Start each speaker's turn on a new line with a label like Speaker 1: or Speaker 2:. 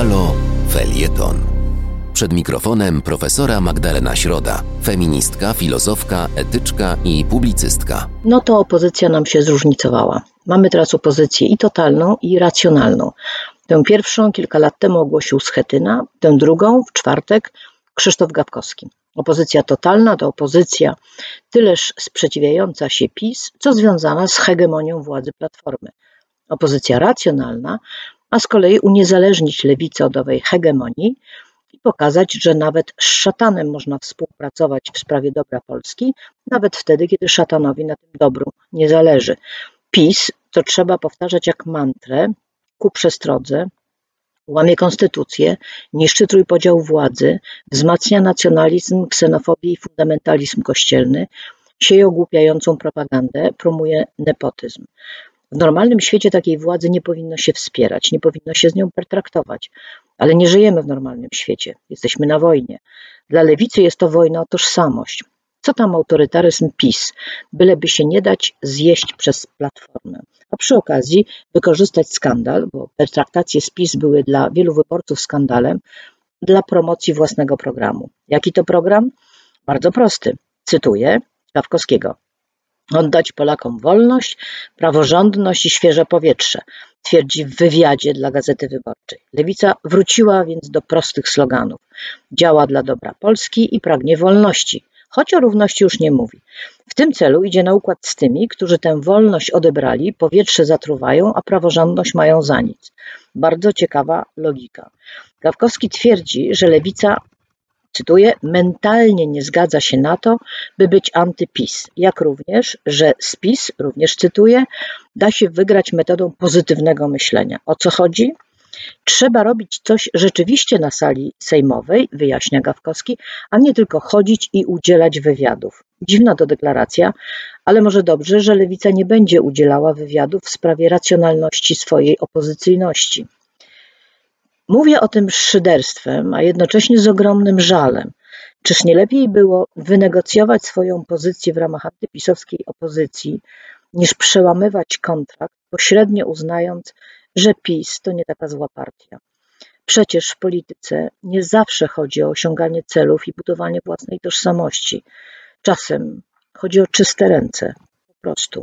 Speaker 1: Halo Felieton. Przed mikrofonem profesora Magdalena Środa, feministka, filozofka, etyczka i publicystka.
Speaker 2: No to opozycja nam się zróżnicowała. Mamy teraz opozycję i totalną, i racjonalną. Tę pierwszą kilka lat temu ogłosił Schetyna, tę drugą w czwartek Krzysztof Gawkowski. Opozycja totalna to opozycja tyleż sprzeciwiająca się PiS, co związana z hegemonią władzy Platformy. Opozycja racjonalna a z kolei uniezależnić lewicę od owej hegemonii i pokazać, że nawet z szatanem można współpracować w sprawie dobra Polski, nawet wtedy, kiedy szatanowi na tym dobru nie zależy. PiS to trzeba powtarzać jak mantrę ku przestrodze, łamie konstytucję, niszczy trójpodział władzy, wzmacnia nacjonalizm, ksenofobię i fundamentalizm kościelny, sieje ogłupiającą propagandę, promuje nepotyzm. W normalnym świecie takiej władzy nie powinno się wspierać, nie powinno się z nią pertraktować. Ale nie żyjemy w normalnym świecie. Jesteśmy na wojnie. Dla lewicy jest to wojna o tożsamość. Co tam autorytaryzm PiS, byleby się nie dać zjeść przez platformę. A przy okazji wykorzystać skandal, bo pertraktacje z PiS były dla wielu wyborców skandalem, dla promocji własnego programu. Jaki to program? Bardzo prosty. Cytuję Kawkowskiego. Oddać Polakom wolność, praworządność i świeże powietrze, twierdzi w wywiadzie dla Gazety Wyborczej. Lewica wróciła więc do prostych sloganów. Działa dla dobra Polski i pragnie wolności, choć o równości już nie mówi. W tym celu idzie na układ z tymi, którzy tę wolność odebrali, powietrze zatruwają, a praworządność mają za nic. Bardzo ciekawa logika. Gawkowski twierdzi, że lewica cytuję, mentalnie nie zgadza się na to, by być antypis, jak również, że spis, również cytuję, da się wygrać metodą pozytywnego myślenia. O co chodzi? Trzeba robić coś rzeczywiście na sali sejmowej, wyjaśnia Gawkowski, a nie tylko chodzić i udzielać wywiadów. Dziwna to deklaracja, ale może dobrze, że lewica nie będzie udzielała wywiadów w sprawie racjonalności swojej opozycyjności. Mówię o tym z szyderstwem, a jednocześnie z ogromnym żalem. Czyż nie lepiej było wynegocjować swoją pozycję w ramach antypisowskiej opozycji, niż przełamywać kontrakt, pośrednio uznając, że PiS to nie taka zła partia? Przecież w polityce nie zawsze chodzi o osiąganie celów i budowanie własnej tożsamości. Czasem chodzi o czyste ręce, po prostu.